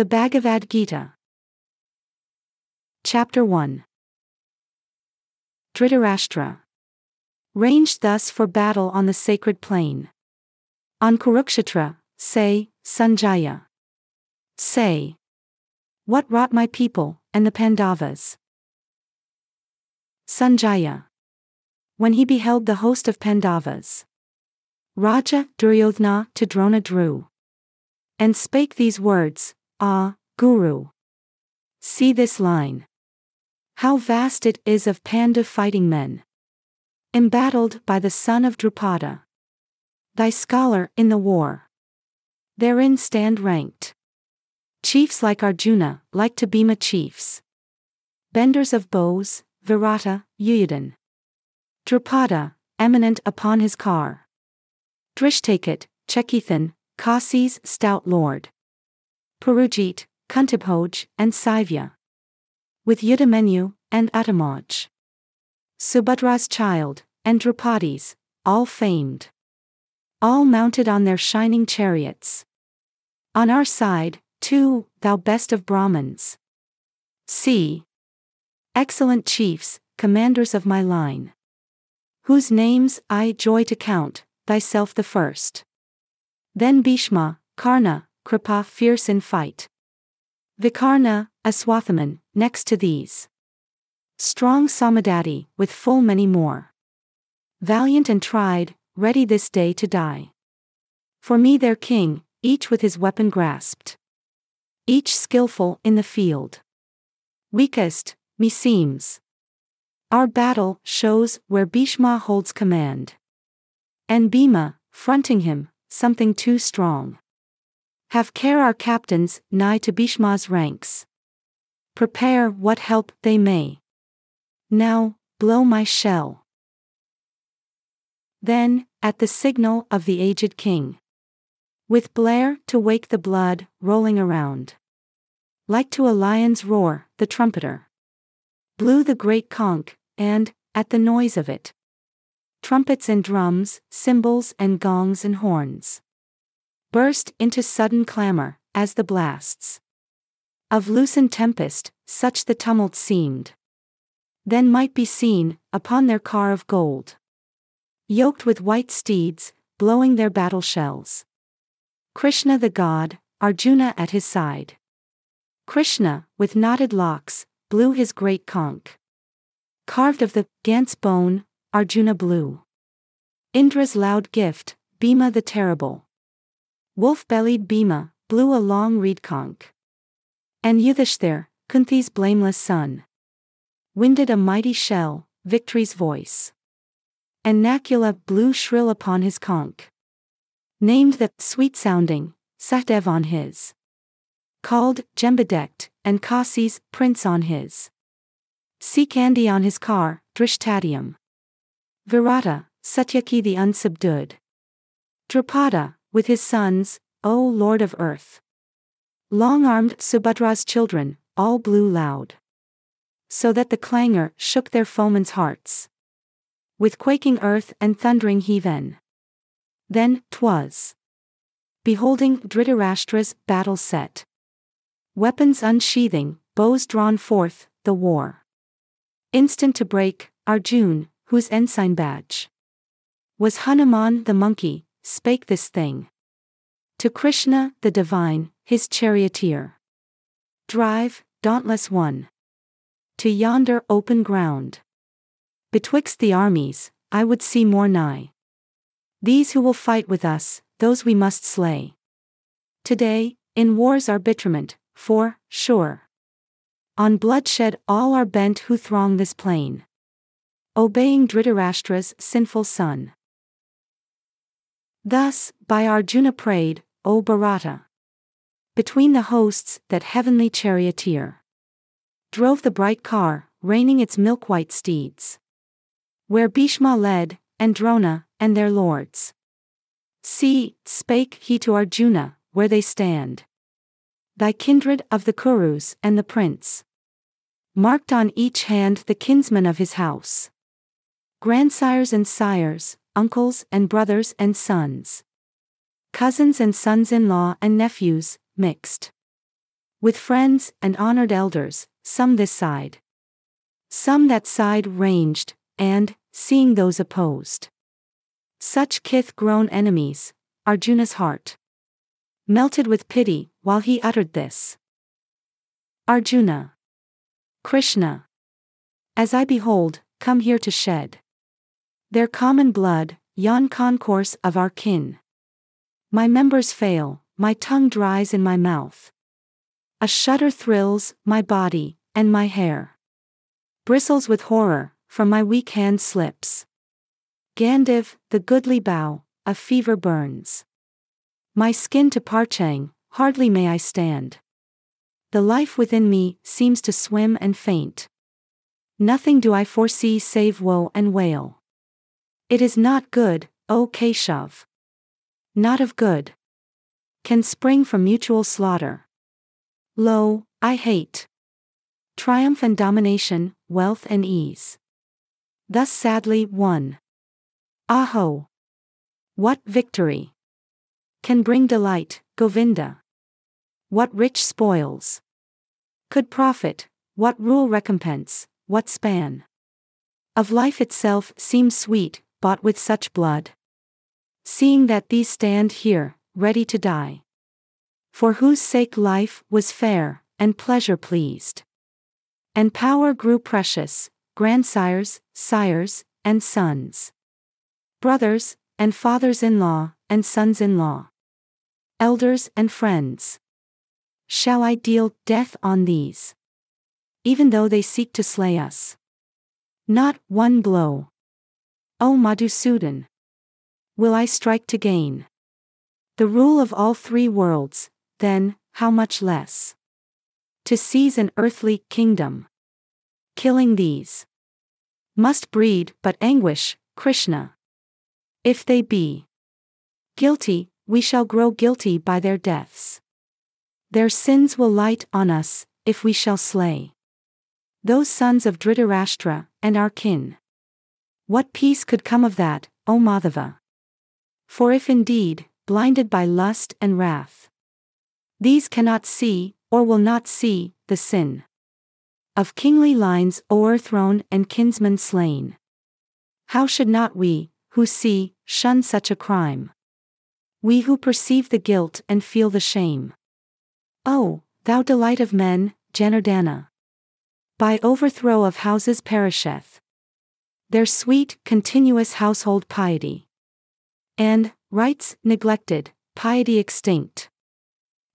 The Bhagavad Gita. Chapter 1 Dhritarashtra. Ranged thus for battle on the sacred plain. On Kurukshetra, say, Sanjaya. Say. What wrought my people, and the Pandavas? Sanjaya. When he beheld the host of Pandavas. Raja Duryodhana to Drona drew. And spake these words, Ah, Guru. See this line. How vast it is of Pandu fighting men. Embattled by the son of Drupada. Thy scholar in the war. Therein stand ranked. Chiefs like Arjuna, like to Bhima chiefs. Benders of bows, Virata, Yuyudhan. Drupada, eminent upon his car. Drishtaket, Chekithan, Kasi's stout lord. Purujit, Kuntibhoj, and Saivya. With Yudhamanyu, and Uttamauj. Subhadra's child, and Draupadi's, all famed. All mounted on their shining chariots. On our side, too, thou best of Brahmins. See. Excellent chiefs, commanders of my line. Whose names I joy to count, thyself the first. Then Bhishma, Karna, Kripa fierce in fight. Vikarna, Aswathaman, next to these. Strong Saumadatti, with full many more. Valiant and tried, ready this day to die. For me their king, each with his weapon grasped. Each skillful in the field. Weakest, meseems. Our battle shows where Bhishma holds command. And Bhima, fronting him, something too strong. Have care our captains, nigh to Bhishma's ranks. Prepare what help they may. Now, blow my shell. Then, at the signal of the aged king. With blare to wake the blood, rolling around. Like to a lion's roar, the trumpeter. Blew the great conch, and, at the noise of it, trumpets and drums, cymbals and gongs and horns. Burst into sudden clamor, as the blasts. Of loosened tempest, such the tumult seemed. Then might be seen, upon their car of gold. Yoked with white steeds, blowing their battle shells. Krishna the god, Arjuna at his side. Krishna, with knotted locks, blew his great conch. Carved of the Gant's bone, Arjuna blew. Indra's loud gift, Bhima the terrible. Wolf-bellied Bhima, blew a long reed conch. And Yudhishthir, Kunti's blameless son. Winded a mighty shell, victory's voice. And Nakula blew shrill upon his conch. Named the sweet-sounding, Sahdev on his. Called Gem-bedecked, and Kasi's prince on his. Sikandi on his car, Dhrishtadyumn. Virata, Satyaki the unsubdued. Drupada, with his sons, O Lord of earth. Long-armed Subhadra's children, all blew loud. So that the clangor shook their foemen's hearts. With quaking earth and thundering heaven. Then, 'twas. Beholding Dhritarashtra's battle set. Weapons unsheathing, bows drawn forth, the war. Instant to break, Arjun, whose ensign badge was Hanuman the monkey, spake this thing. To Krishna, the divine, his charioteer. Drive, dauntless one. To yonder open ground. Betwixt the armies, I would see more nigh. These who will fight with us, those we must slay. Today, in war's arbitrament, for, sure. On bloodshed all are bent who throng this plain obeying Dhritarashtra's sinful son. Thus, by Arjuna prayed, O Bharata. Between the hosts, that heavenly charioteer drove the bright car, reining its milk-white steeds. Where Bhishma led, and Drona, and their lords. See, spake he to Arjuna, where they stand. Thy kindred of the Kurus and the prince. Marked on each hand the kinsmen of his house grandsires and sires, uncles and brothers and sons, cousins and sons in law and nephews, mixed. With friends and honored elders, some this side. Some that side ranged, and, seeing those opposed. Such kith grown enemies, Arjuna's heart melted with pity while he uttered this. Arjuna. Krishna. As I behold, come here to shed their common blood, yon concourse of our kin. My members fail, my tongue dries in my mouth. A shudder thrills my body, and my hair bristles with horror, from my weak hand slips. Gandiv, the goodly bough, a fever burns. My skin to parching, hardly may I stand. The life within me seems to swim and faint. Nothing do I foresee save woe and wail. It is not good, O Keshav. Not of good. Can spring from mutual slaughter. Lo, I hate. Triumph and domination, wealth and ease. Thus sadly won. Aho! What victory! Can bring delight, Govinda. What rich spoils! Could profit, what rule recompense, what span! Of life itself seems sweet, bought with such blood. Seeing that these stand here, ready to die. For whose sake life was fair, and pleasure pleased. And power grew precious, grandsires, sires, and sons. Brothers, and fathers in law, and sons in law. Elders and friends. Shall I deal death on these? Even though they seek to slay us. Not one blow. O Madhusudan. Will I strike to gain the rule of all three worlds, then, how much less? To seize an earthly kingdom. Killing these must breed but anguish, Krishna. If they be guilty, we shall grow guilty by their deaths. Their sins will light on us, if we shall slay. Those sons of Dhritarashtra, and our kin. What peace could come of that, O Madhava? For if indeed, blinded by lust and wrath, these cannot see, or will not see, the sin of kingly lines o'erthrown and kinsmen slain. How should not we, who see, shun such a crime? We who perceive the guilt and feel the shame. Oh, thou delight of men, Janardana. By overthrow of houses perisheth. Their sweet, continuous household piety. And, rites neglected, piety extinct.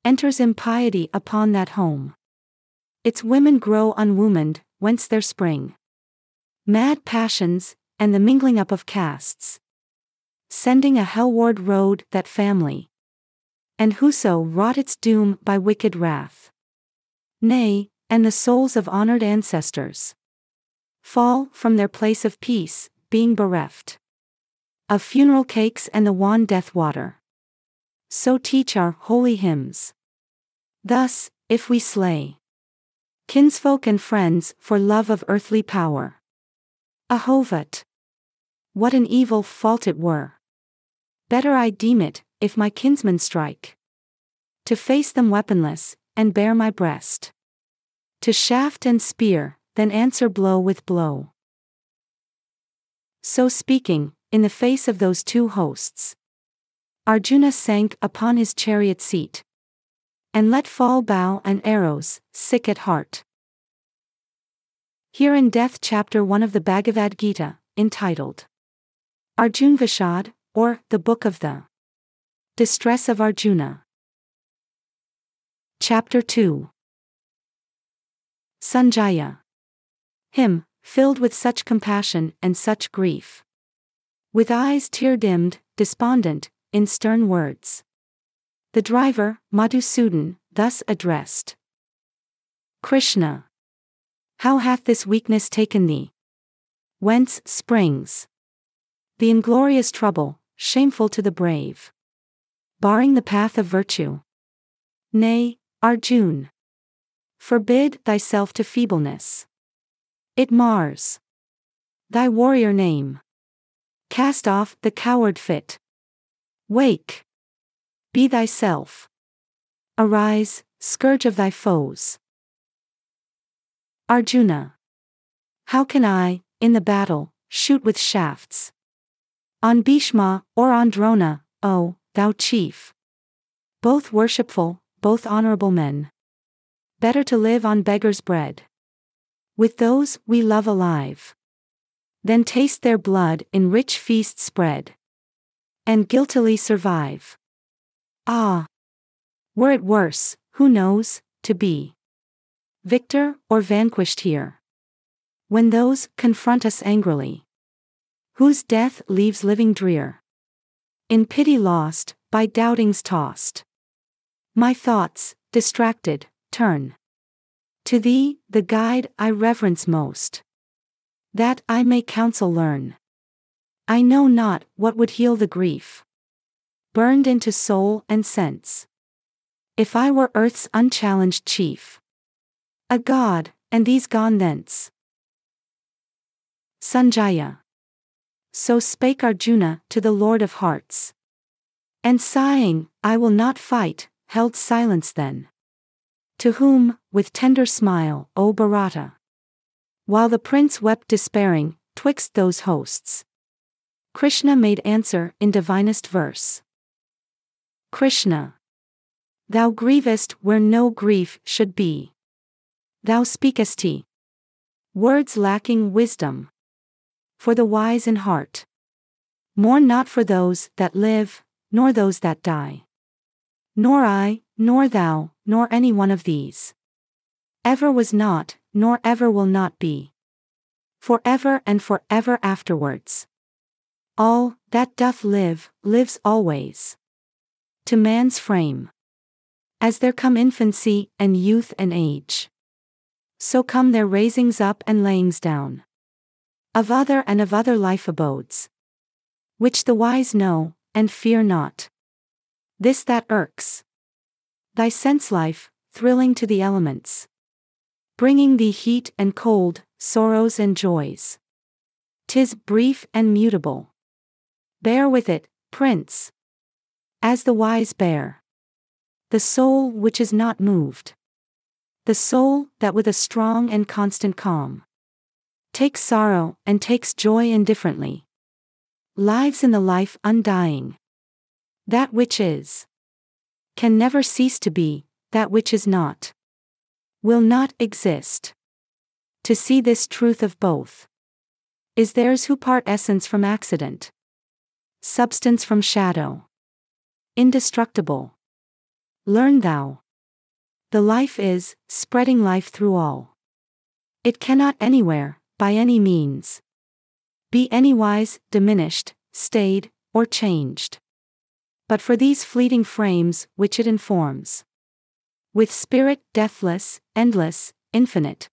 Enters impiety upon that home. Its women grow unwomaned, whence their spring. Mad passions, and the mingling up of castes. Sending a hellward road that family. And whoso wrought its doom by wicked wrath. Nay, and the souls of honored ancestors. Fall from their place of peace, being bereft of funeral cakes and the wan death water. So teach our holy hymns. Thus, if we slay kinsfolk and friends for love of earthly power. Ahovat. What an evil fault it were. Better I deem it, if my kinsmen strike. To face them weaponless, and bare my breast. To shaft and spear, then answer blow with blow. So speaking, in the face of those two hosts. Arjuna sank upon his chariot seat. And let fall bow and arrows, sick at heart. Here in Death Chapter 1 of the Bhagavad Gita, entitled Arjun Vishad, or The Book of the Distress of Arjuna. Chapter 2 Sanjaya. Him, filled with such compassion and such grief. With eyes tear dimmed, despondent, in stern words. The driver, Madhusudan, thus addressed Krishna. How hath this weakness taken thee? Whence springs the inglorious trouble, shameful to the brave? Barring the path of virtue. Nay, Arjun. Forbid thyself to feebleness. It mars thy warrior name. Cast off the coward fit. Wake. Be thyself. Arise, scourge of thy foes. Arjuna. How can I, in the battle, shoot with shafts? On Bhishma, or on Drona, O, thou chief. Both worshipful, both honorable men. Better to live on beggar's bread. With those we love alive. Then taste their blood in rich feast spread. And guiltily survive. Ah! Were it worse, who knows, to be victor or vanquished here? When those confront us angrily, whose death leaves living drear, in pity lost, by doubtings tossed, my thoughts, distracted, turn to thee, the guide I reverence most, that I may counsel learn. I know not what would heal the grief burned into soul and sense. If I were earth's unchallenged chief, a god, and these gone thence. Sanjaya. So spake Arjuna to the Lord of Hearts. And sighing, I will not fight, held silence then. To whom, with tender smile, O Bharata. While the prince wept despairing, twixt those hosts. Krishna made answer in divinest verse. Krishna. Thou grievest where no grief should be. Thou speakest he. Words lacking wisdom. For the wise in heart. Mourn not for those that live, nor those that die. Nor I, nor thou, nor any one of these. Ever was not, nor ever will not be. For ever and for ever afterwards. All, that doth live, lives always. To man's frame. As there come infancy, and youth and age so come their raisings up and layings down. Of other and of other life abodes. Which the wise know, and fear not. This that irks. Thy sense life, thrilling to the elements. Bringing thee heat and cold, sorrows and joys. Tis brief and mutable. Bear with it, Prince. As the wise bear. The soul which is not moved. The soul, that with a strong and constant calm takes sorrow and takes joy indifferently, lives in the life undying. That which is can never cease to be, that which is not will not exist. To see this truth of both is theirs who part essence from accident, substance from shadow, indestructible. Learn thou. The life is, spreading life through all. It cannot anywhere, by any means, be anywise diminished, stayed, or changed. But for these fleeting frames which it informs, with spirit deathless, endless, infinite,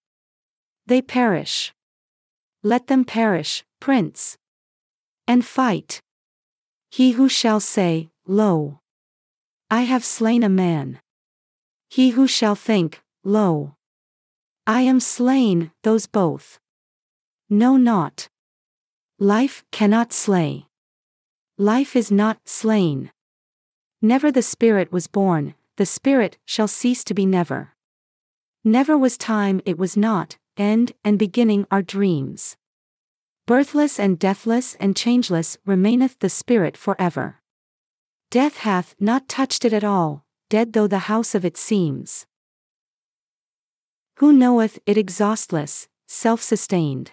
they perish. Let them perish, Prince. And fight. He who shall say, Lo! I have slain a man. He who shall think, Lo! I am slain, those both. Know not. Life cannot slay. Life is not slain. Never the Spirit was born, the Spirit shall cease to be never. Never was time it was not, end and beginning are dreams. Birthless and deathless and changeless remaineth the Spirit for ever. Death hath not touched it at all, dead though the house of it seems. Who knoweth it exhaustless, self sustained?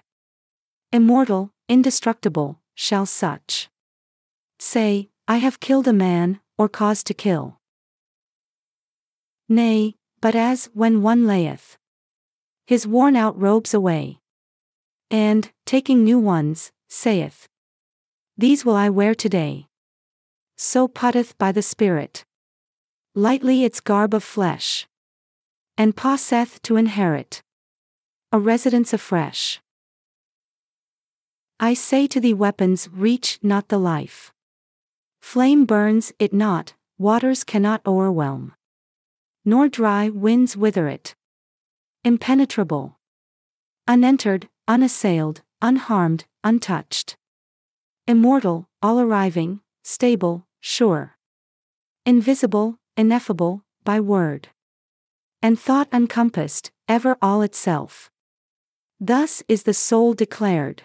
Immortal, indestructible, shall such say, I have killed a man, or cause to kill. Nay, but as when one layeth his worn out robes away, and, taking new ones, saith, These will I wear today. So putteth by the Spirit lightly its garb of flesh. And passeth to inherit a residence afresh. I say to thee, weapons reach not the life. Flame burns it not, waters cannot o'erwhelm. Nor dry winds wither it. Impenetrable. Unentered, unassailed, unharmed, untouched. Immortal, all arriving, stable, sure. Invisible, ineffable, by word. and thought uncompassed, ever all itself. Thus is the soul declared.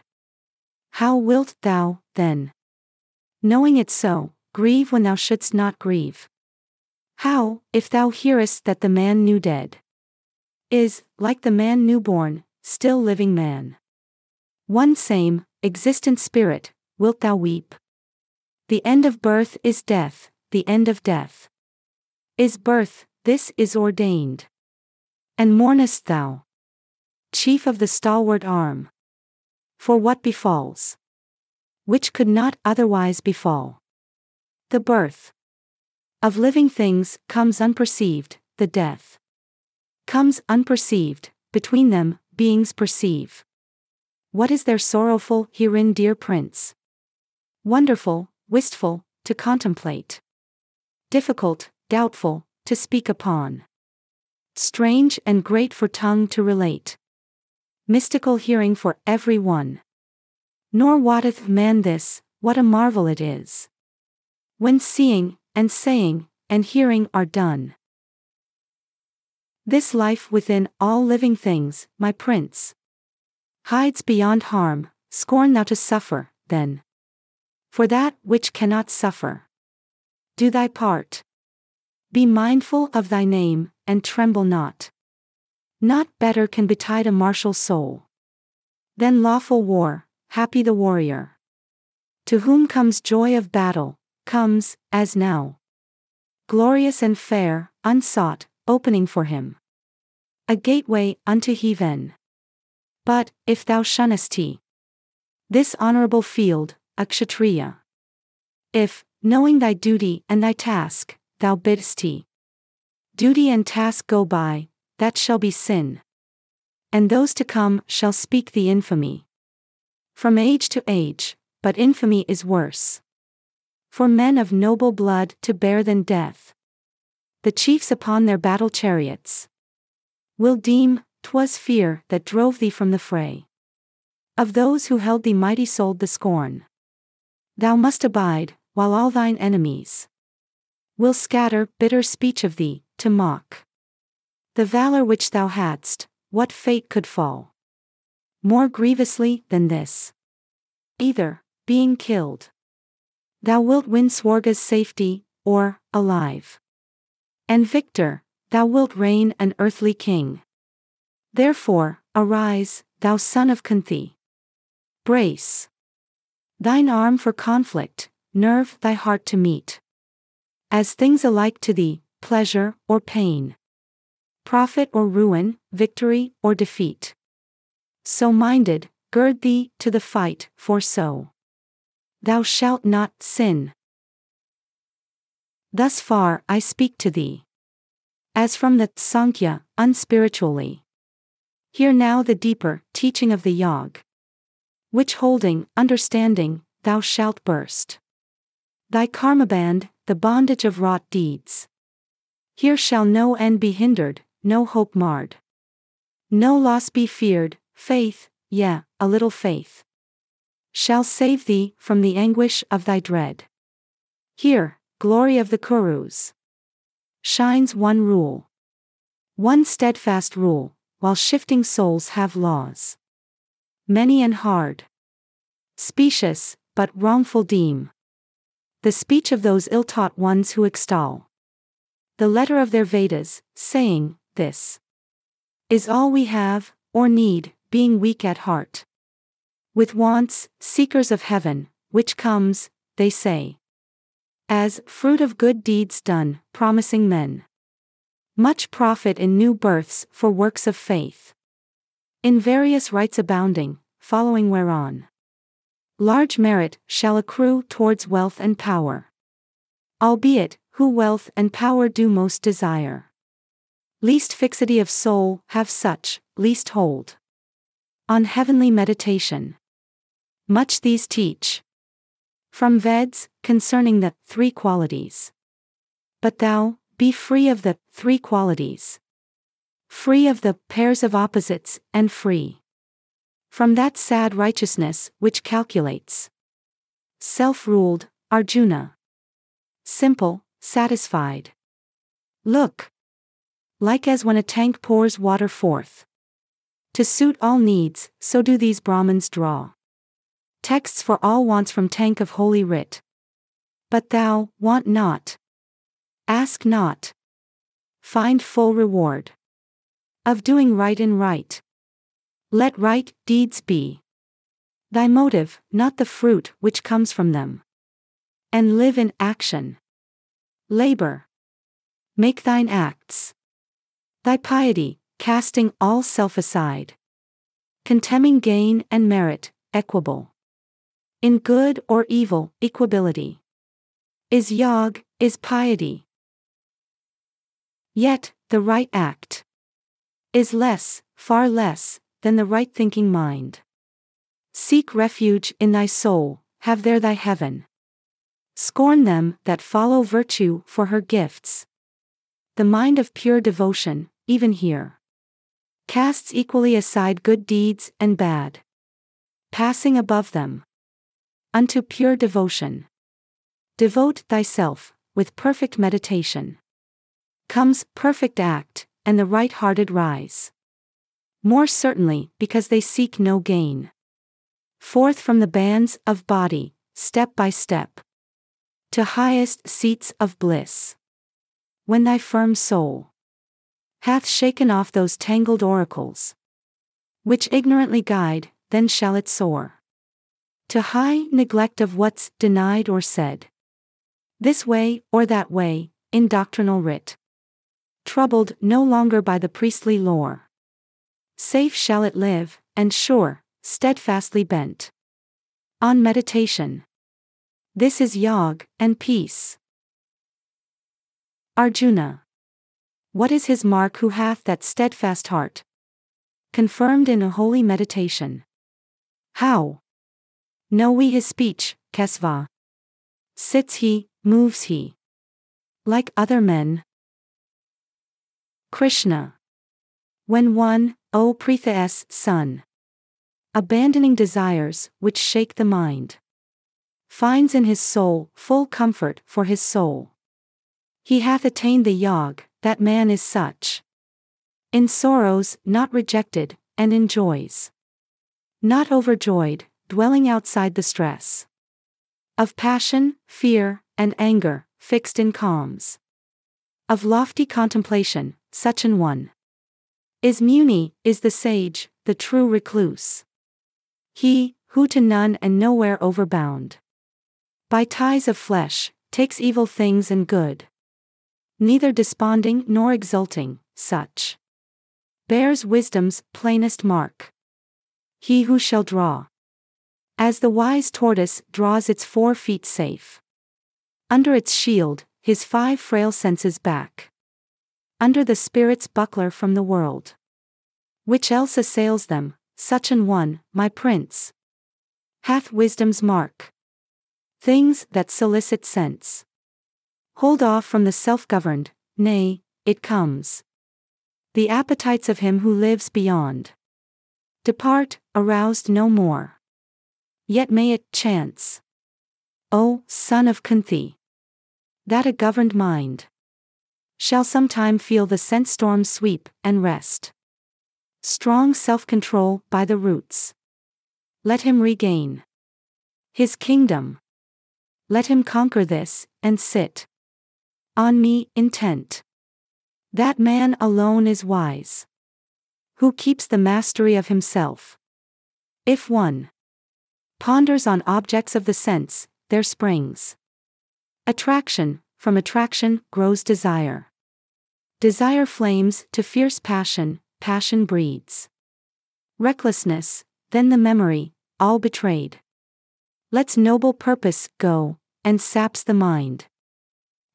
How wilt thou, then? Knowing it so, grieve when thou shouldst not grieve. How, if thou hearest that the man new dead is, like the man newborn, still living man? One same, existent spirit, wilt thou weep? The end of birth is death, the end of death is birth, this is ordained. And mournest thou, chief of the stalwart arm, for what befalls? Which could not otherwise befall. The birth of living things comes unperceived, the death comes unperceived, between them, beings perceive. What is their sorrowful herein, dear prince? Wonderful, wistful, to contemplate. Difficult, doubtful, to speak upon. Strange and great for tongue to relate. Mystical hearing for every one. Nor wotteth man this, what a marvel it is. When seeing, and saying, and hearing are done. This life within all living things, my prince, hides beyond harm, scorn thou to suffer, then. For that which cannot suffer. Do thy part. Be mindful of thy name, and tremble not. Not better can betide a martial soul. Than lawful war, happy the warrior. To whom comes joy of battle, comes, as now. Glorious and fair, unsought, opening for him. A gateway unto heaven. But, if thou shunnest he, this honorable field, a kshatriya. If, knowing thy duty and thy task, thou bidst he, duty and task go by, that shall be sin. And those to come shall speak the infamy. From age to age, but infamy is worse. For men of noble blood to bear than death. The chiefs upon their battle chariots will deem, 'twas fear that drove thee from the fray. Of those who held thee mighty sold the scorn. Thou must abide, while all thine enemies will scatter bitter speech of thee, to mock. The valor which thou hadst, what fate could fall? More grievously than this. Either, being killed, thou wilt win Swarga's safety, or, alive. And victor, thou wilt reign an earthly king. Therefore, arise, thou son of Kunti. Brace thine arm for conflict, nerve thy heart to meet. As things alike to thee, pleasure or pain profit or ruin, victory or defeat. So minded, gird thee to the fight, for so thou shalt not sin. Thus far I speak to thee. As from the Sankhya, unspiritually. Hear now the deeper teaching of the Yog. Which holding, understanding, thou shalt burst. Thy karma band, the bondage of wrought deeds. Here shall no end be hindered, no hope marred. No loss be feared, faith, yea, a little faith. Shall save thee from the anguish of thy dread. Here, glory of the Kurus. Shines one rule. One steadfast rule, while shifting souls have laws. Many and hard. Specious, but wrongful deem. The speech of those ill taught ones who extol. The letter of their Vedas, saying, this is all we have, or need, being weak at heart. With wants, seekers of heaven, which comes, they say, as fruit of good deeds done, promising men much profit in new births for works of faith. In various rites abounding, following whereon large merit shall accrue towards wealth and power. Albeit, who wealth and power do most desire least fixity of soul, have such, least hold. On heavenly meditation. Much these teach. From Veds, concerning the three qualities. But thou, be free of the three qualities. Free of the pairs of opposites, and free. From that sad righteousness which calculates. Self ruled, Arjuna. Simple, satisfied. Look, Like as when a tank pours water forth. To suit all needs, so do these Brahmins draw. Texts for all wants from tank of holy writ. But thou, want not. Ask not. Find full reward. Of doing right in right. Let right deeds be. Thy motive, not the fruit which comes from them. And live in action. Labor. Make thine acts. Thy piety, casting all self aside. Contemning gain and merit, equable. In good or evil, equability. Is yog, is piety. Yet, the right act is less, far less, than the right thinking mind. Seek refuge in thy soul, have there thy heaven. Scorn them that follow virtue for her gifts. The mind of pure devotion, even here, casts equally aside good deeds and bad, passing above them unto pure devotion. Devote thyself, with perfect meditation. Comes perfect act, and the right hearted rise. More certainly, because they seek no gain. Forth from the bands of body, step by step. To highest seats of bliss. When thy firm soul hath shaken off those tangled oracles, which ignorantly guide, then shall it soar. To high neglect of what's denied or said. This way or that way, in doctrinal writ. Troubled no longer by the priestly lore. Safe shall it live, and sure, steadfastly bent. On meditation. This is yog, and peace. Arjuna. What is his mark who hath that steadfast heart? Confirmed in a holy meditation. How? Know we his speech, Kesava. Sits he, moves he. Like other men. Krishna. When one, O Pritha's son, abandoning desires which shake the mind, finds in his soul full comfort for his soul. He hath attained the yog, that man is such. In sorrows, not rejected, and in joys. Not overjoyed, dwelling outside the stress. Of passion, fear, and anger, fixed in calms. Of lofty contemplation, such an one. Is Muni, is the sage, the true recluse. He, who to none and nowhere overbound. By ties of flesh, takes evil things and good neither desponding nor exulting, such. Bears wisdom's plainest mark. He who shall draw, as the wise tortoise draws its four feet safe, under its shield, his five frail senses back, under the spirit's buckler from the world, which else assails them, such an one, my prince, hath wisdom's mark. Things that solicit sense Hold off from the self governed, nay, it comes. The appetites of him who lives beyond. Depart, aroused no more. Yet may it chance. O, son of Kunti! That a governed mind shall sometime feel the sense storm sweep and rest. Strong self control by the roots. Let him regain his kingdom. Let him conquer this, and sit on me intent. That man alone is wise. Who keeps the mastery of himself. If one ponders on objects of the sense, there springs attraction, from attraction grows desire. Desire flames to fierce passion, passion breeds recklessness, then the memory, all betrayed. Let's noble purpose go, and saps the mind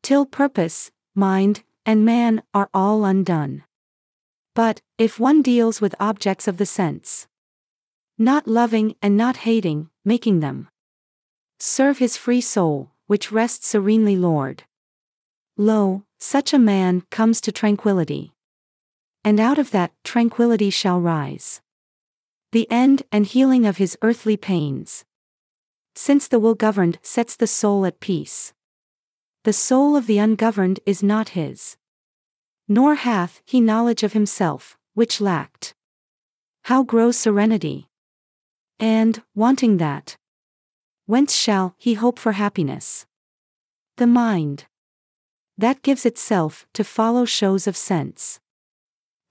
till purpose, mind, and man are all undone. But, if one deals with objects of the sense, not loving and not hating, making them serve his free soul, which rests serenely Lord. Lo, such a man comes to tranquility. And out of that tranquility shall rise the end and healing of his earthly pains. Since the will governed sets the soul at peace. The soul of the ungoverned is not his. Nor hath he knowledge of himself, which lacked. How grows serenity? And, wanting that, whence shall he hope for happiness? The mind. That gives itself to follow shows of sense.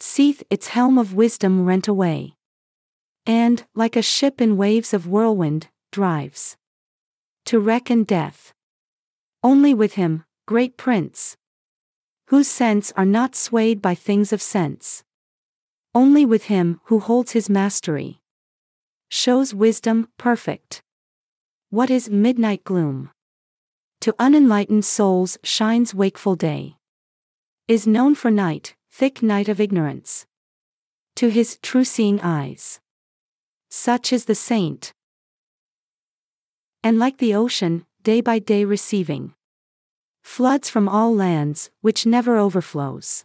Seeth its helm of wisdom rent away. And, like a ship in waves of whirlwind, drives to wreck and death. Only with him, great prince, whose sense are not swayed by things of sense. Only with him who holds his mastery. Shows wisdom perfect. What is midnight gloom? To unenlightened souls shines wakeful day. Is known for night, thick night of ignorance. To his true seeing eyes. Such is the saint. And like the ocean, day by day receiving floods from all lands, which never overflows.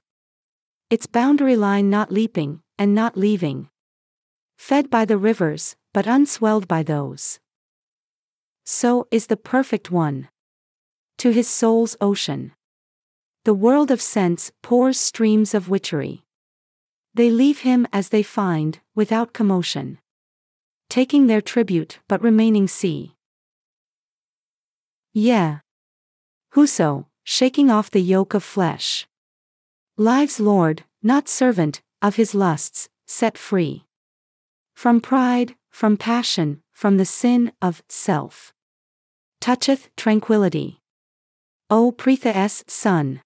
Its boundary line not leaping, and not leaving. Fed by the rivers, but unswelled by those. So is the perfect one. To his soul's ocean. The world of sense pours streams of witchery. They leave him as they find, without commotion. Taking their tribute but remaining sea. Yeah. Whoso, shaking off the yoke of flesh. Lives Lord, not servant, of his lusts, set free. From pride, from passion, from the sin of self. Toucheth tranquility. O Pritha's son.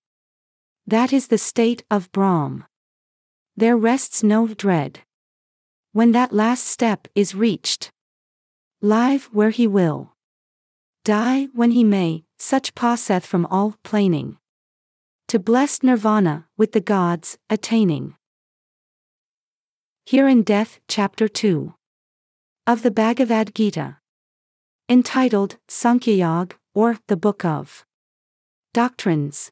That is the state of Brahm. There rests no dread. When that last step is reached. Live where he will. Die when he may, such passeth from all planing. To blessed nirvana, with the gods, attaining. Here in Death, Chapter 2. Of the Bhagavad Gita. Entitled, Sankhya Yoga, or, the Book of Doctrines.